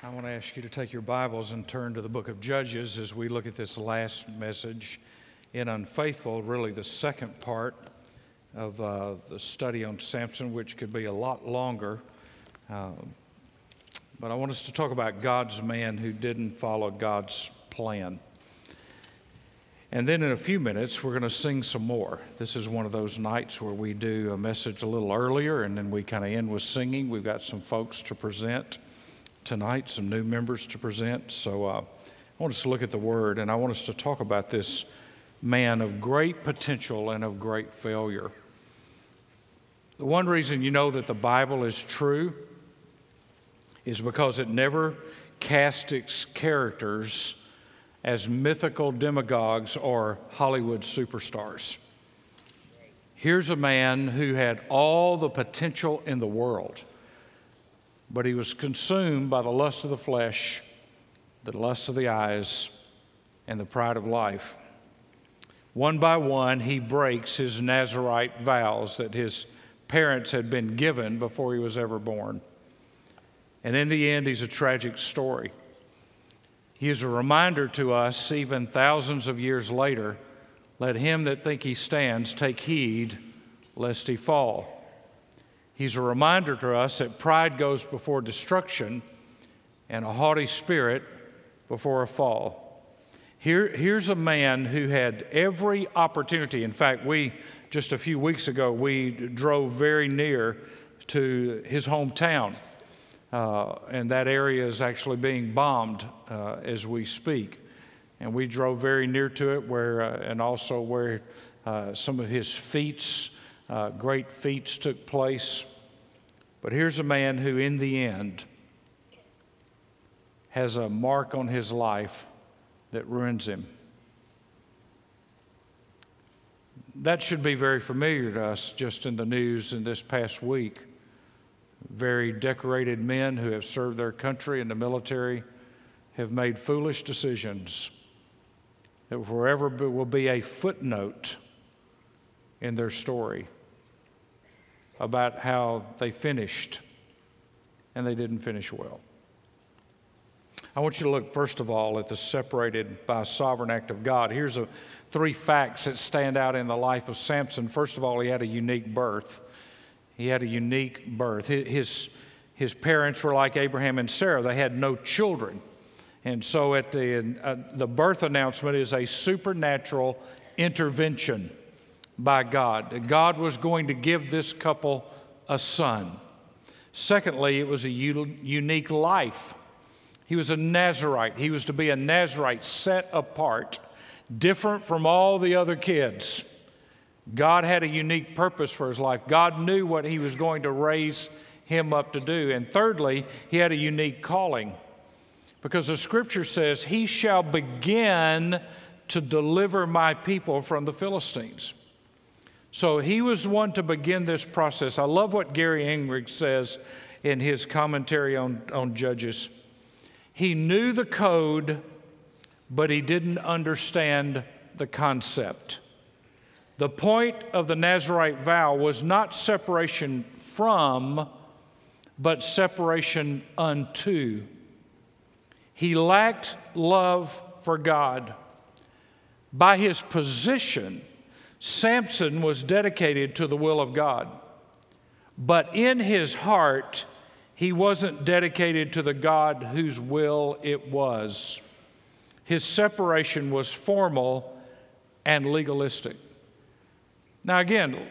I want to ask you to take your Bibles and turn to the book of Judges as we look at this last message in Unfaithful, really the second part of uh, the study on Samson, which could be a lot longer. Um, but I want us to talk about God's man who didn't follow God's plan. And then in a few minutes, we're going to sing some more. This is one of those nights where we do a message a little earlier and then we kind of end with singing. We've got some folks to present tonight, some new members to present. So uh, I want us to look at the Word and I want us to talk about this man of great potential and of great failure. The one reason you know that the Bible is true is because it never casts its characters as mythical demagogues or Hollywood superstars. Here's a man who had all the potential in the world but he was consumed by the lust of the flesh, the lust of the eyes, and the pride of life. One by one, he breaks his Nazarite vows that his parents had been given before he was ever born. And in the end, he's a tragic story. He is a reminder to us, even thousands of years later let him that think he stands take heed lest he fall. He's a reminder to us that pride goes before destruction and a haughty spirit before a fall. Here, here's a man who had every opportunity. In fact, we, just a few weeks ago, we drove very near to his hometown. Uh, and that area is actually being bombed uh, as we speak. And we drove very near to it, where, uh, and also where uh, some of his feats uh, great feats took place. But here's a man who, in the end, has a mark on his life that ruins him. That should be very familiar to us just in the news in this past week. Very decorated men who have served their country in the military have made foolish decisions that forever will be a footnote in their story about how they finished, and they didn't finish well. I want you to look first of all at the separated by sovereign act of God. Here's a, three facts that stand out in the life of Samson. First of all, he had a unique birth. He had a unique birth. His, his parents were like Abraham and Sarah, they had no children. And so at the, uh, the birth announcement is a supernatural intervention by God. God was going to give this couple a son. Secondly, it was a unique life. He was a Nazarite. He was to be a Nazarite set apart, different from all the other kids. God had a unique purpose for his life. God knew what he was going to raise him up to do. And thirdly, he had a unique calling because the scripture says, He shall begin to deliver my people from the Philistines. So he was one to begin this process. I love what Gary Inrig says in his commentary on, on Judges. He knew the code, but he didn't understand the concept. The point of the Nazarite vow was not separation from, but separation unto. He lacked love for God. By his position, Samson was dedicated to the will of God, but in his heart, he wasn't dedicated to the God whose will it was. His separation was formal and legalistic. Now, again,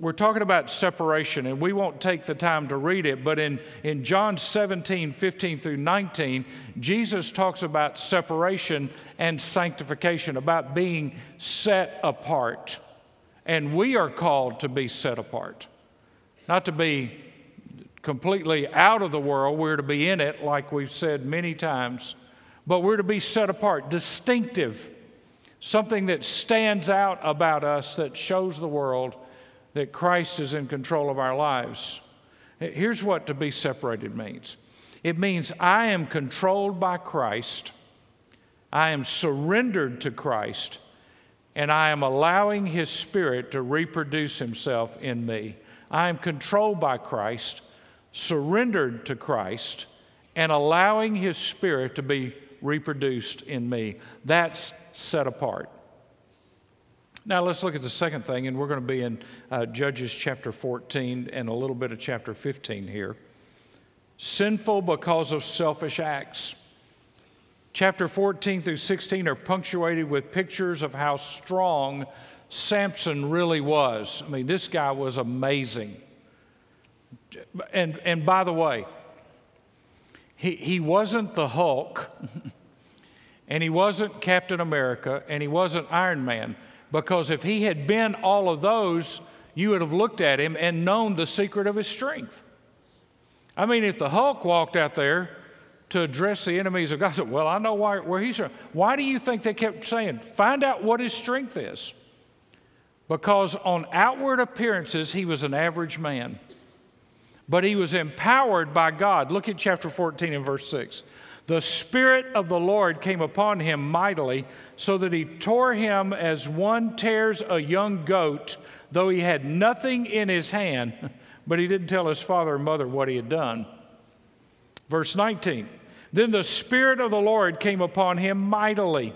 we're talking about separation, and we won't take the time to read it, but in, in John 17, 15 through 19, Jesus talks about separation and sanctification, about being set apart. And we are called to be set apart, not to be completely out of the world. We're to be in it, like we've said many times, but we're to be set apart, distinctive, something that stands out about us that shows the world that Christ is in control of our lives. Here's what to be separated means it means I am controlled by Christ, I am surrendered to Christ, and I am allowing His Spirit to reproduce Himself in me. I am controlled by Christ, surrendered to Christ, and allowing his spirit to be reproduced in me. That's set apart. Now let's look at the second thing, and we're going to be in uh, Judges chapter 14 and a little bit of chapter 15 here. Sinful because of selfish acts. Chapter 14 through 16 are punctuated with pictures of how strong Samson really was. I mean, this guy was amazing. And, and by the way, he, he wasn't the Hulk, and he wasn't Captain America, and he wasn't Iron Man. Because if he had been all of those, you would have looked at him and known the secret of his strength. I mean, if the Hulk walked out there to address the enemies of God, said, Well, I know why, where he's from. Why do you think they kept saying, Find out what his strength is? Because on outward appearances, he was an average man. But he was empowered by God. Look at chapter 14 and verse 6. The Spirit of the Lord came upon him mightily, so that he tore him as one tears a young goat, though he had nothing in his hand, but he didn't tell his father and mother what he had done. Verse 19 Then the Spirit of the Lord came upon him mightily,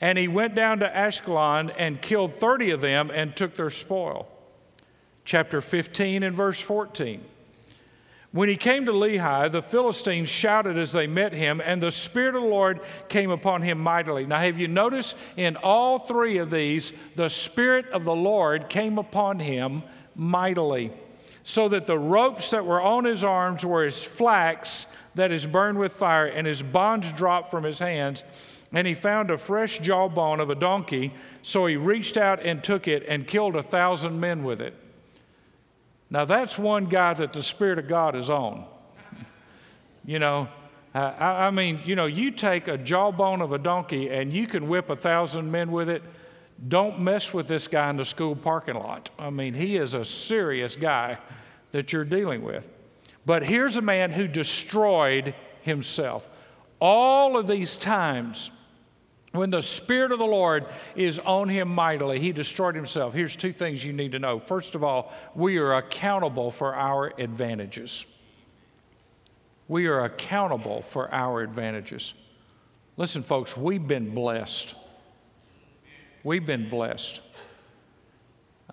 and he went down to Ashkelon and killed 30 of them and took their spoil. Chapter 15 and verse 14. When he came to Lehi, the Philistines shouted as they met him, and the Spirit of the Lord came upon him mightily. Now, have you noticed in all three of these, the Spirit of the Lord came upon him mightily, so that the ropes that were on his arms were as flax that is burned with fire, and his bonds dropped from his hands. And he found a fresh jawbone of a donkey, so he reached out and took it and killed a thousand men with it. Now, that's one guy that the Spirit of God is on. you know, I, I, mean, you know, you take a jawbone of a donkey and you can whip a thousand men with it. Don't mess with this guy in the school parking lot. I mean, he is a serious guy that you're dealing with. But here's a man who destroyed himself. All of these times, when the Spirit of the Lord is on him mightily, he destroyed himself. Here's two things you need to know. First of all, we are accountable for our advantages. We are accountable for our advantages. Listen, folks, we've been blessed. We've been blessed.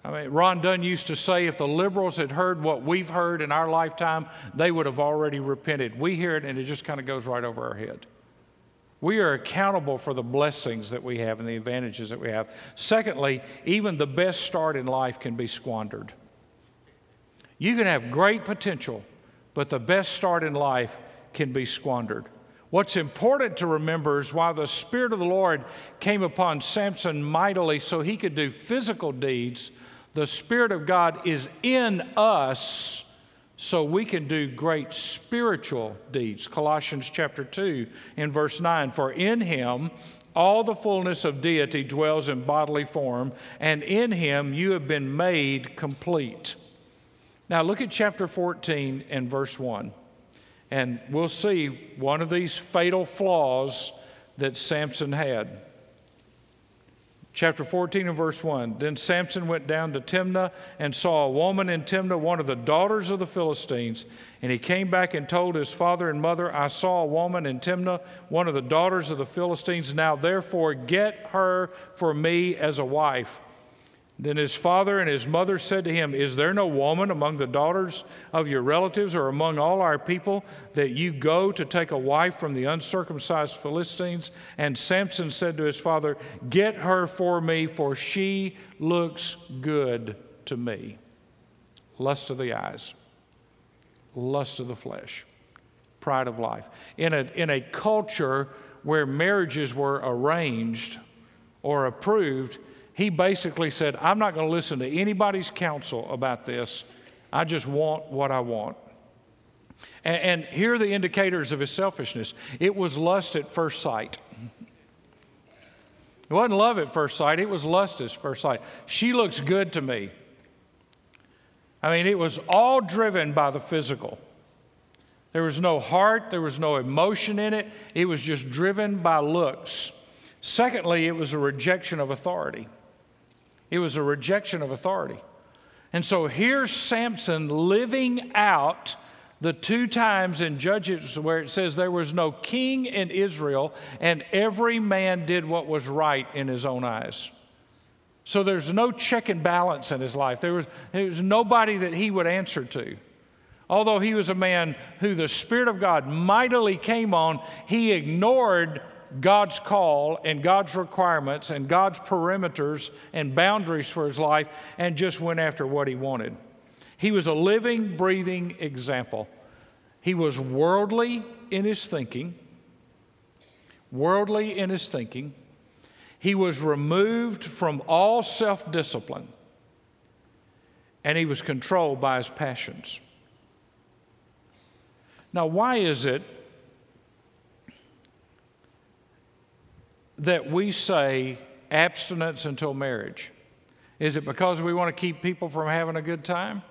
I mean, Ron Dunn used to say if the liberals had heard what we've heard in our lifetime, they would have already repented. We hear it and it just kind of goes right over our head. We are accountable for the blessings that we have and the advantages that we have. Secondly, even the best start in life can be squandered. You can have great potential, but the best start in life can be squandered. What's important to remember is while the Spirit of the Lord came upon Samson mightily so he could do physical deeds, the Spirit of God is in us so we can do great spiritual deeds. Colossians chapter 2 in verse 9 For in him all the fullness of deity dwells in bodily form, and in him you have been made complete. Now look at chapter 14 and verse 1, and we'll see one of these fatal flaws that Samson had chapter 14 and verse 1. Then Samson went down to Timnah and saw a woman in Timnah, one of the daughters of the Philistines. And he came back and told his father and mother, I saw a woman in Timnah, one of the daughters of the Philistines. Now therefore get her for me as a wife. Then his father and his mother said to him, Is there no woman among the daughters of your relatives or among all our people that you go to take a wife from the uncircumcised Philistines? And Samson said to his father, Get her for me, for she looks good to me. Lust of the eyes, lust of the flesh, pride of life. In a, in a culture where marriages were arranged or approved, he basically said, I'm not going to listen to anybody's counsel about this. I just want what I want. And, and here are the indicators of his selfishness it was lust at first sight. It wasn't love at first sight, it was lust at first sight. She looks good to me. I mean, it was all driven by the physical. There was no heart, there was no emotion in it, it was just driven by looks. Secondly, it was a rejection of authority. It was a rejection of authority. And so here's Samson living out The two times in Judges where it says there was no king in Israel and every man did what was right in his own eyes. So there's no check and balance in his life. There was, there was nobody that he would answer to. Although he was a man who the Spirit of God mightily came on, he ignored God's call and God's requirements and God's perimeters and boundaries for his life and just went after what he wanted. He was a living, breathing example. He was worldly in his thinking, worldly in his thinking. He was removed from all self discipline, and he was controlled by his passions. Now, why is it that we say abstinence until marriage? Is it because we want to keep people from having a good time?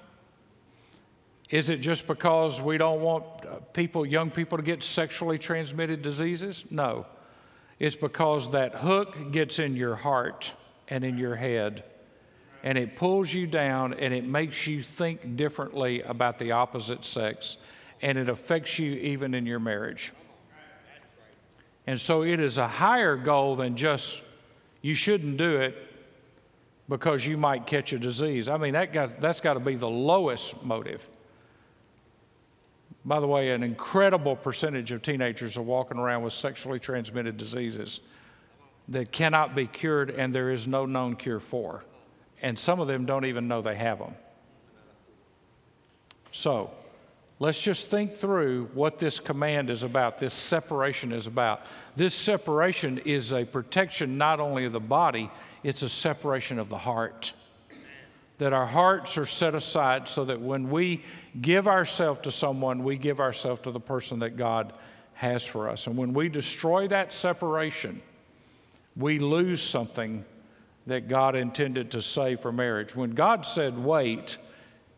Is it just because we don't want uh, people, young people, to get sexually transmitted diseases? No. It's because that hook gets in your heart and in your head, and it pulls you down and it makes you think differently about the opposite sex, and it affects you even in your marriage. And so it is a higher goal than just you shouldn't do it because you might catch a disease. I mean, that got, that's got to be the lowest motive. By the way, an incredible percentage of teenagers are walking around with sexually transmitted diseases that cannot be cured and there is no known cure for. And some of them don't even know they have them. So, Let's just think through what this command is about, this separation is about. This separation is a protection not only of the body, it's a separation of the heart. That our hearts are set aside so that when we give ourselves to someone, we give ourselves to the person that God has for us. And when we destroy that separation, we lose something that God intended to save for marriage. When God said, wait,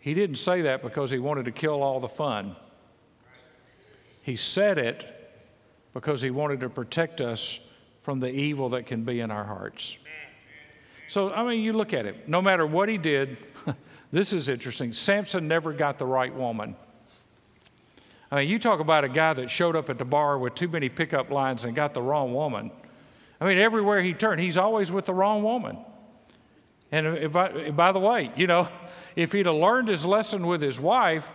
he didn't say that because he wanted to kill all the fun. He said it because he wanted to protect us from the evil that can be in our hearts. So, I mean, you look at it, no matter what he did, this is interesting. Samson never got the right woman. I mean, you talk about a guy that showed up at the bar with too many pickup lines and got the wrong woman. I mean, everywhere he turned, he's always with the wrong woman. And I, by the way, you know, if he'd have learned his lesson with his wife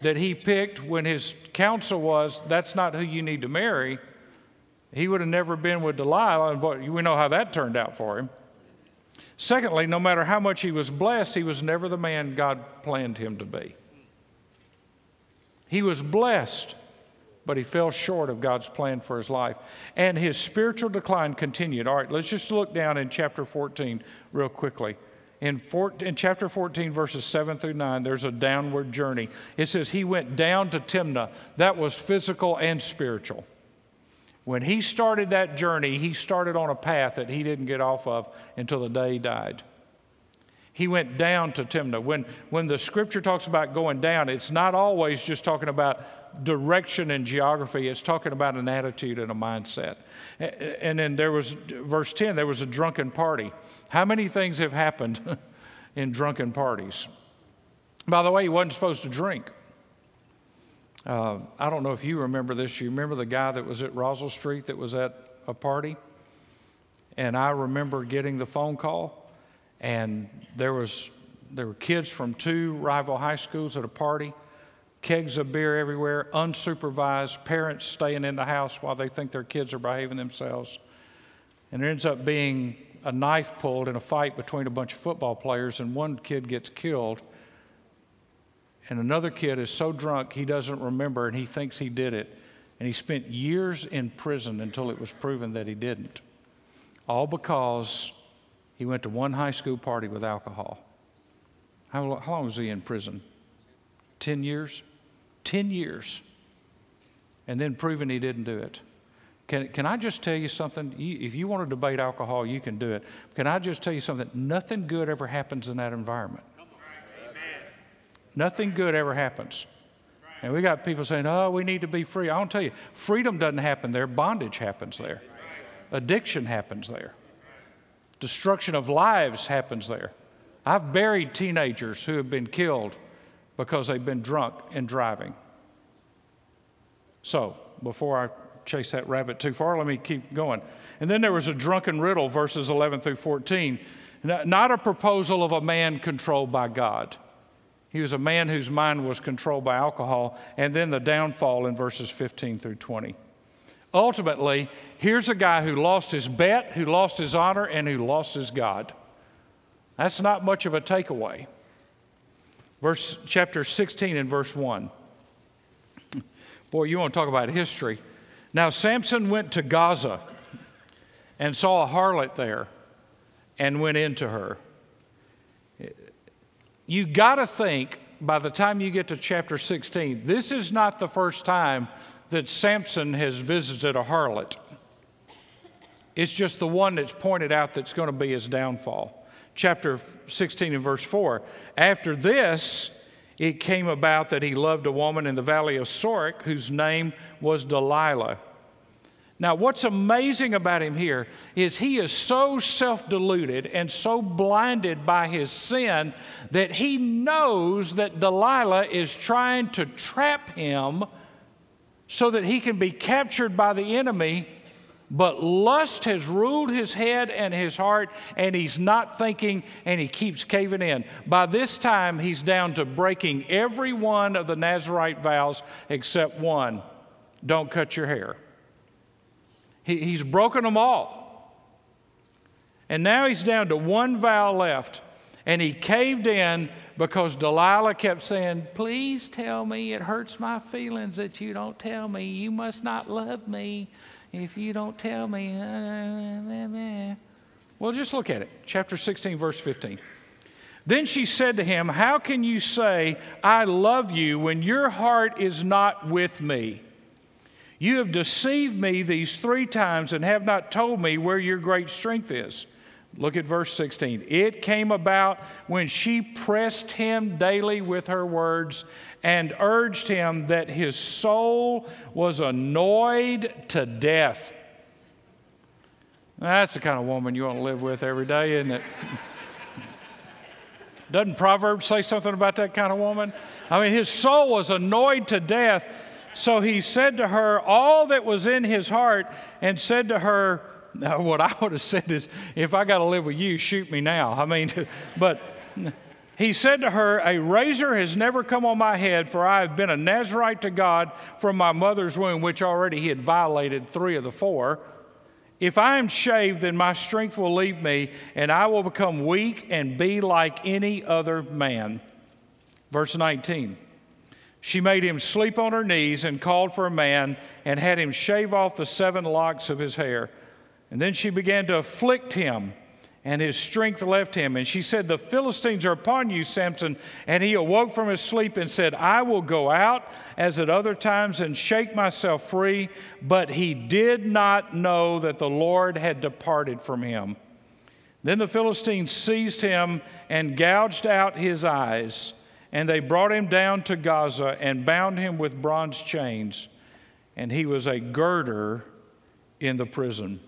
that he picked when his counsel was, that's not who you need to marry, he would have never been with Delilah, and we know how that turned out for him. Secondly, no matter how much he was blessed, he was never the man God planned him to be. He was blessed, but he fell short of God's plan for his life. And his spiritual decline continued. All right, let's just look down in chapter 14 real quickly in, four, in chapter 14, verses 7 through 9, there's a downward journey. It says he went down to Timnah. That was physical and spiritual. When he started that journey, he started on a path that he didn't get off of until the day he died. He went down to Timnah. When, when the scripture talks about going down, it's not always just talking about direction and geography, it's talking about an attitude and a mindset. And then there was, verse 10, there was a drunken party. How many things have happened in drunken parties? By the way, he wasn't supposed to drink. Uh, I don't know if you remember this. You remember the guy that was at Roswell Street that was at a party? And I remember getting the phone call, and there was there were kids from two rival high schools at a party kegs of beer everywhere, unsupervised, parents staying in the house while they think their kids are behaving themselves. And it ends up being a knife pulled in a fight between a bunch of football players, and one kid gets killed. And another kid is so drunk he doesn't remember and he thinks he did it. And he spent years in prison until it was proven that he didn't. All because he went to one high school party with alcohol. How, how long was he in prison? 10 years? 10 years. And then proving he didn't do it. Can, can I just tell you something? You, if you want to debate alcohol, you can do it. Can I just tell you something? Nothing good ever happens in that environment. Nothing good ever happens. And we got people saying, oh, we need to be free. I don't tell you, freedom doesn't happen there, bondage happens there, addiction happens there, destruction of lives happens there. I've buried teenagers who have been killed because they've been drunk and driving. So, before I chase that rabbit too far, let me keep going. And then there was a drunken riddle, verses 11 through 14. Not a proposal of a man controlled by God. He was a man whose mind was controlled by alcohol, and then the downfall in verses 15 through 20. Ultimately, here's a guy who lost his bet, who lost his honor, and who lost his God. That's not much of a takeaway. Verse chapter 16 and verse 1. Boy, you want to talk about history. Now Samson went to Gaza and saw a harlot there and went into her. You got to think by the time you get to chapter 16, this is not the first time that Samson has visited a harlot. It's just the one that's pointed out that's going to be his downfall. Chapter 16 and verse 4. After this, it came about that he loved a woman in the valley of Sorek whose name was Delilah. Now, what's amazing about him here is he is so self deluded and so blinded by his sin that he knows that Delilah is trying to trap him so that he can be captured by the enemy. But lust has ruled his head and his heart, and he's not thinking, and he keeps caving in. By this time, he's down to breaking every one of the Nazarite vows except one don't cut your hair. He, he's broken them all. And now he's down to one vow left. And he caved in because Delilah kept saying, Please tell me. It hurts my feelings that you don't tell me. You must not love me if you don't tell me. Well, just look at it. Chapter 16, verse 15. Then she said to him, How can you say, I love you, when your heart is not with me? You have deceived me these three times and have not told me where your great strength is. Look at verse 16. It came about when she pressed him daily with her words and urged him that his soul was annoyed to death. That's the kind of woman you want to live with every day, isn't it? Doesn't Proverbs say something about that kind of woman? I mean, his soul was annoyed to death so he said to her all that was in his heart and said to her, now, what I would have said is, if I got to live with you, shoot me now. I mean, but he said to her, A razor has never come on my head, for I have been a Nazarite to God from my mother's womb, which already he had violated three of the four. If I am shaved, then my strength will leave me, and I will become weak and be like any other man. Verse 19. She made him sleep on her knees and called for a man and had him shave off the seven locks of his hair. And then she began to afflict him, and his strength left him. And she said, The Philistines are upon you, Samson. And he awoke from his sleep and said, I will go out as at other times and shake myself free. But he did not know that the Lord had departed from him. Then the Philistines seized him and gouged out his eyes. And they brought him down to Gaza and bound him with bronze chains, and he was a girder in the prison.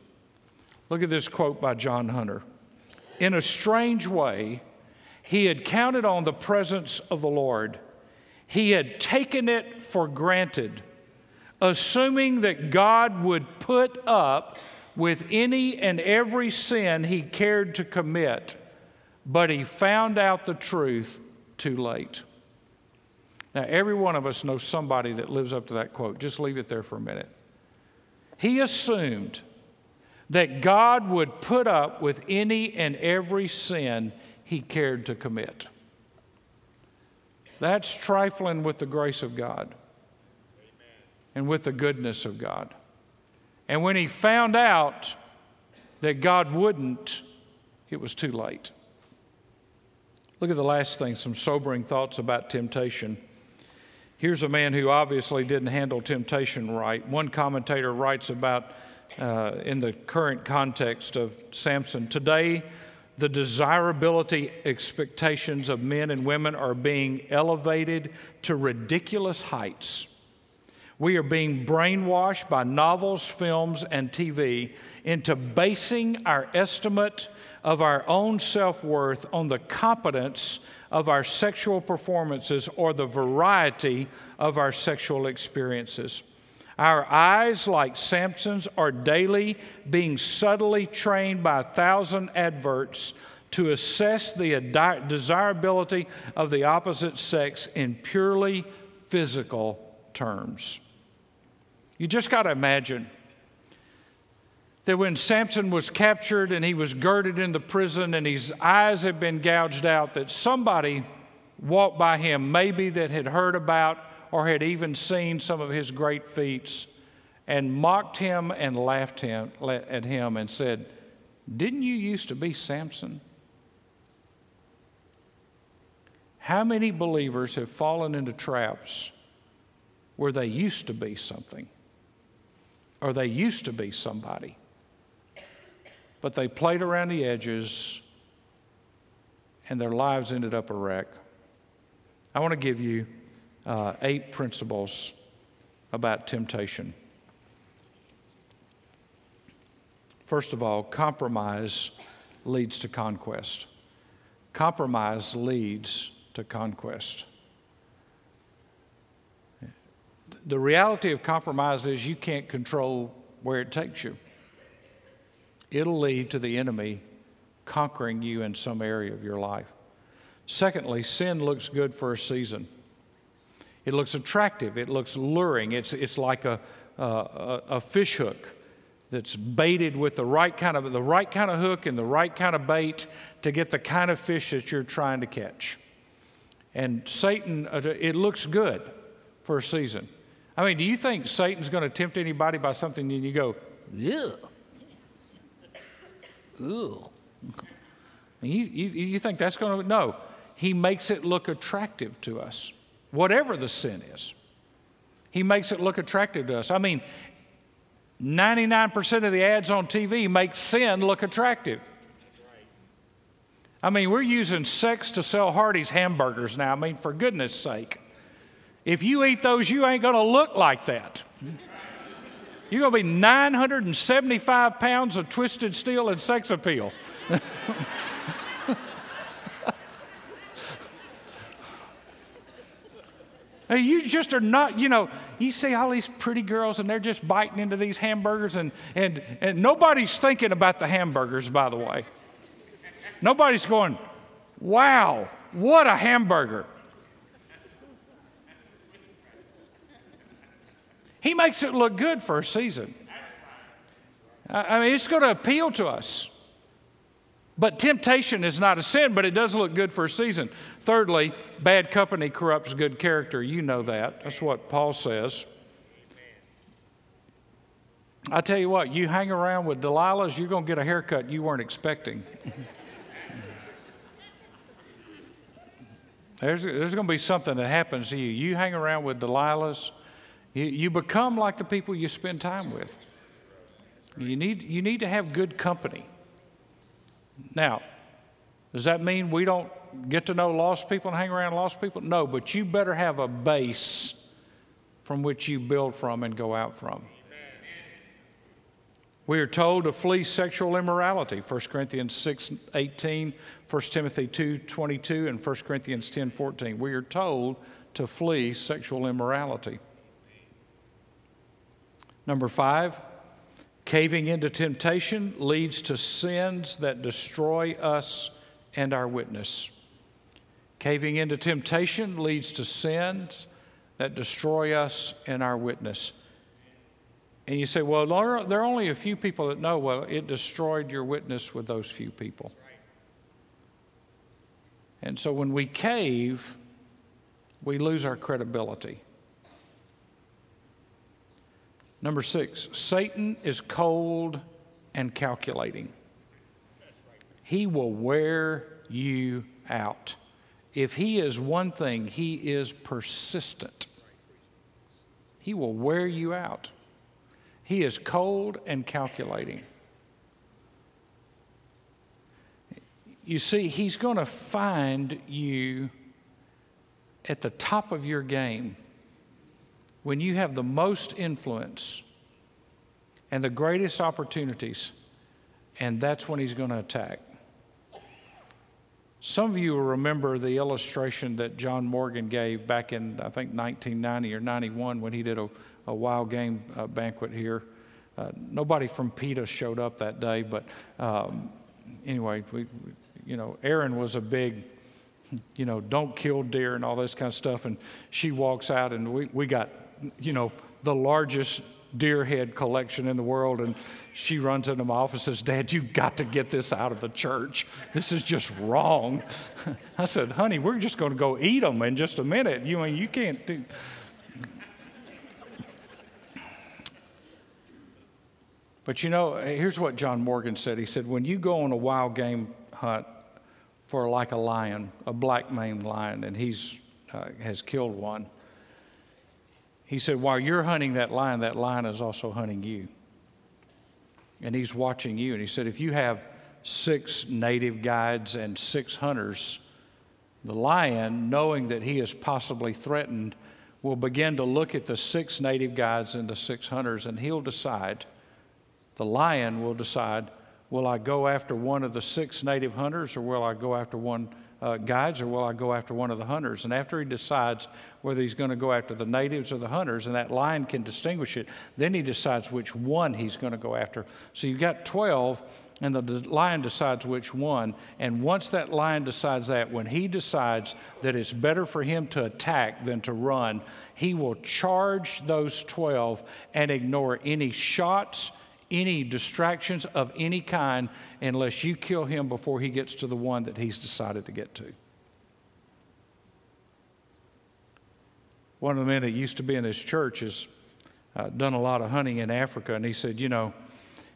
Look at this quote by John Hunter. In a strange way, he had counted on the presence of the Lord. He had taken it for granted, assuming that God would put up with any and every sin he cared to commit. But he found out the truth too late. Now, every one of us knows somebody that lives up to that quote. Just leave it there for a minute. He assumed that God would put up with any and every sin he cared to commit. That's trifling with the grace of God and with the goodness of God. And when he found out that God wouldn't, it was too late. Look at the last thing some sobering thoughts about temptation. Here's a man who obviously didn't handle temptation right. One commentator writes about, uh, in the current context of Samson, today the desirability expectations of men and women are being elevated to ridiculous heights. We are being brainwashed by novels, films, and TV into basing our estimate of our own self worth on the competence of our sexual performances or the variety of our sexual experiences. Our eyes, like Samson's, are daily being subtly trained by a thousand adverts to assess the desirability of the opposite sex in purely physical terms. You just got to imagine that when Samson was captured and he was girded in the prison and his eyes had been gouged out, that somebody walked by him, maybe that had heard about or had even seen some of his great feats, and mocked him and laughed him, at him and said, Didn't you used to be Samson? How many believers have fallen into traps where they used to be something or they used to be somebody, but they played around the edges and their lives ended up a wreck? I want to give you uh, eight principles about temptation. First of all, compromise leads to conquest. Compromise leads to conquest. The reality of compromise is you can't control where it takes you. It'll lead to the enemy conquering you in some area of your life. Secondly, sin looks good for a season. It looks attractive. It looks luring. It's, it's like a, a, a fish hook that's baited with the right kind of the right kind of hook and the right kind of bait to get the kind of fish that you're trying to catch. And Satan, uh, it looks good for a season. I mean, do you think Satan's going to tempt anybody by something and you go, yeah, Ugh. You, you, you think that's going to, no. He makes it look attractive to us, whatever the sin is. He makes it look attractive to us. I mean, 99% of the ads on TV make sin look attractive. I mean, we're using sex to sell Hardee's hamburgers now. I mean, for goodness sake. If you eat those, you ain't going to look like that. You're going to be 975 pounds of twisted steel and sex appeal. You just are not, you know, you see all these pretty girls and they're just biting into these hamburgers, and, and, and nobody's thinking about the hamburgers, by the way. Nobody's going, wow, what a hamburger. He makes it look good for a season. I mean, it's going to appeal to us. But temptation is not a sin, but it does look good for a season. Thirdly, bad company corrupts good character. You know that. That's what Paul says. I tell you what, you hang around with Delilah's, you're going to get a haircut you weren't expecting. there's, there's going to be something that happens to you. You hang around with Delilah's, you, you become like the people you spend time with. You need, you need to have good company. Now, does that mean we don't get to know lost people and hang around lost people? No, but you better have a base from which you build from and go out from. We are told to flee sexual immorality, 1 Corinthians 6 18, 1 Timothy 2 22, and 1 Corinthians 10 14. We are told to flee sexual immorality. Number five, Caving into temptation leads to sins that destroy us and our witness. Caving into temptation leads to sins that destroy us and our witness. And you say, well, there are only a few people that know. Well, it destroyed your witness with those few people. And so when we cave, we lose our credibility. Number six, Satan is cold and calculating. He will wear you out. If he is one thing, he is persistent. He will wear you out. He is cold and calculating. You see, he's going to find you at the top of your game when you have the most influence and the greatest opportunities, and that's when he's going to attack. Some of you will remember the illustration that John Morgan gave back in, I think, 1990 or 91 when he did a, a wild game uh, banquet here. Uh, nobody from PETA showed up that day, but um, anyway, we, we, you know, Erin was a big, you know, don't kill deer and all this kind of stuff. And she walks out, and we, we got, you know, the largest deer head collection in the world. And she runs into my office and says, Dad, you've got to get this out of the church. This is just wrong. I said, honey, we're just going to go eat them in just a minute. You, mean you can't do. But you know, here's what John Morgan said. He said, when you go on a wild game hunt for like a lion, a black maned lion, and he's uh, has killed one, he said, while you're hunting that lion, that lion is also hunting you. And he's watching you. And he said, if you have six native guides and six hunters, the lion, knowing that he is possibly threatened, will begin to look at the six native guides and the six hunters, and he'll decide, the lion will decide, will I go after one of the six native hunters or will I go after one uh, guides or will I go after one of the hunters? And after he decides whether he's going to go after the natives or the hunters, and that lion can distinguish it, then he decides which one he's going to go after. So you've got 12, and the lion decides which one. And once that lion decides that, when he decides that it's better for him to attack than to run, he will charge those 12 and ignore any shots any distractions of any kind unless you kill him before he gets to the one that he's decided to get to. One of the men that used to be in this church has uh, done a lot of hunting in Africa, and he said, You know,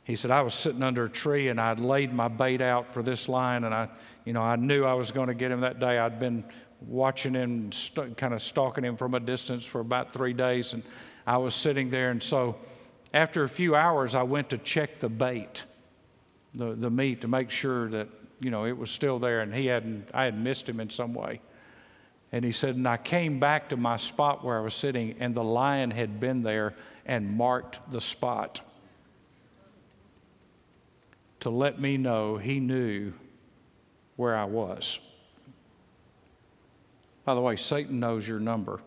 he said, I was sitting under a tree and I'd laid my bait out for this lion, and I, you know, I knew I was going to get him that day. I'd been watching him, st- kind of stalking him from a distance for about three days, and I was sitting there, and so after a few hours, I went to check the bait, the, the meat, to make sure that, you know, it was still there and he hadn't, I had missed him in some way. And he said, and I came back to my spot where I was sitting, and the lion had been there and marked the spot to let me know he knew where I was. By the way, Satan knows your number,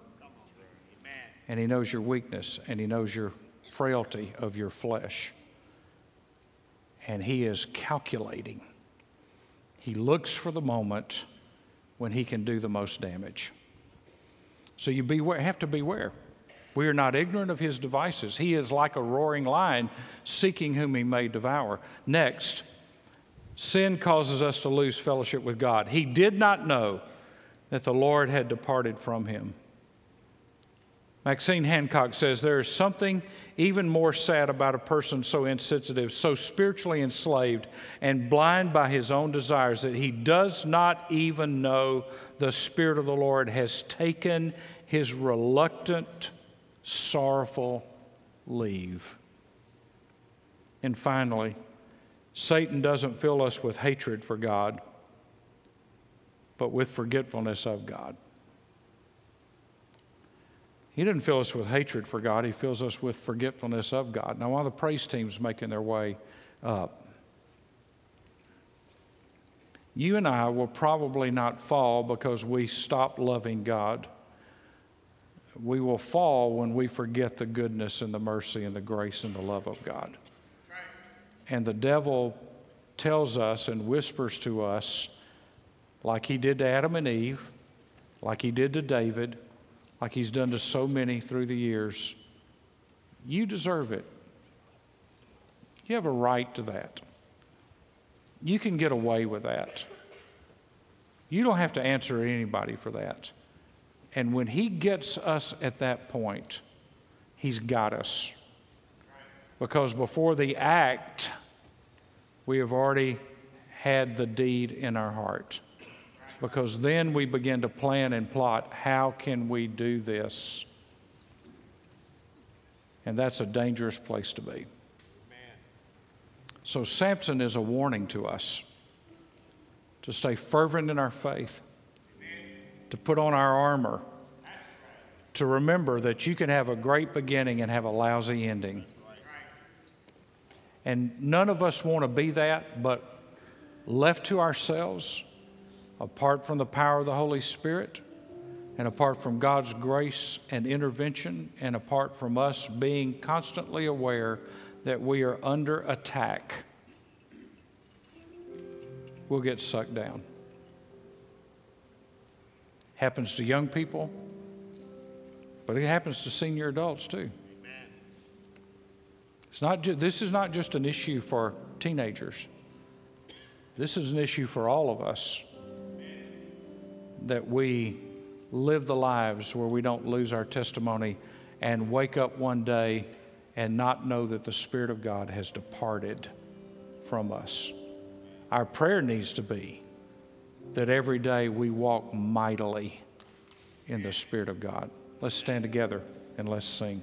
and he knows your weakness, and he knows your frailty of your flesh. And he is calculating. He looks for the moment when he can do the most damage. So you beware, have to beware. We are not ignorant of his devices. He is like a roaring lion seeking whom he may devour. Next, sin causes us to lose fellowship with God. He did not know that the Lord had departed from him. Maxine Hancock says there is something even more sad about a person so insensitive, so spiritually enslaved, and blind by his own desires that he does not even know the Spirit of the Lord has taken his reluctant, sorrowful leave. And finally, Satan doesn't fill us with hatred for God, but with forgetfulness of God. He didn't fill us with hatred for God, He fills us with forgetfulness of God. Now, while the praise team's making their way up, you and I will probably not fall because we stop loving God. We will fall when we forget the goodness and the mercy and the grace and the love of God. And the devil tells us and whispers to us, like he did to Adam and Eve, like he did to David, like he's done to so many through the years. You deserve it. You have a right to that. You can get away with that. You don't have to answer anybody for that. And when he gets us at that point, he's got us. Because before the act, we have already had the deed in our heart because then we begin to plan and plot how can we do this? And that's a dangerous place to be. So, Samson is a warning to us to stay fervent in our faith, to put on our armor, to remember that you can have a great beginning and have a lousy ending. And none of us want to be that, but left to ourselves, apart from the power of the Holy Spirit, and apart from God's grace and intervention, and apart from us being constantly aware that we are under attack, we'll get sucked down. Happens to young people, but it happens to senior adults too. It's not ju- this is not just an issue for teenagers. This is an issue for all of us that we live the lives where we don't lose our testimony and wake up one day and not know that the Spirit of God has departed from us. Our prayer needs to be that every day we walk mightily in the Spirit of God. Let's stand together and let's sing.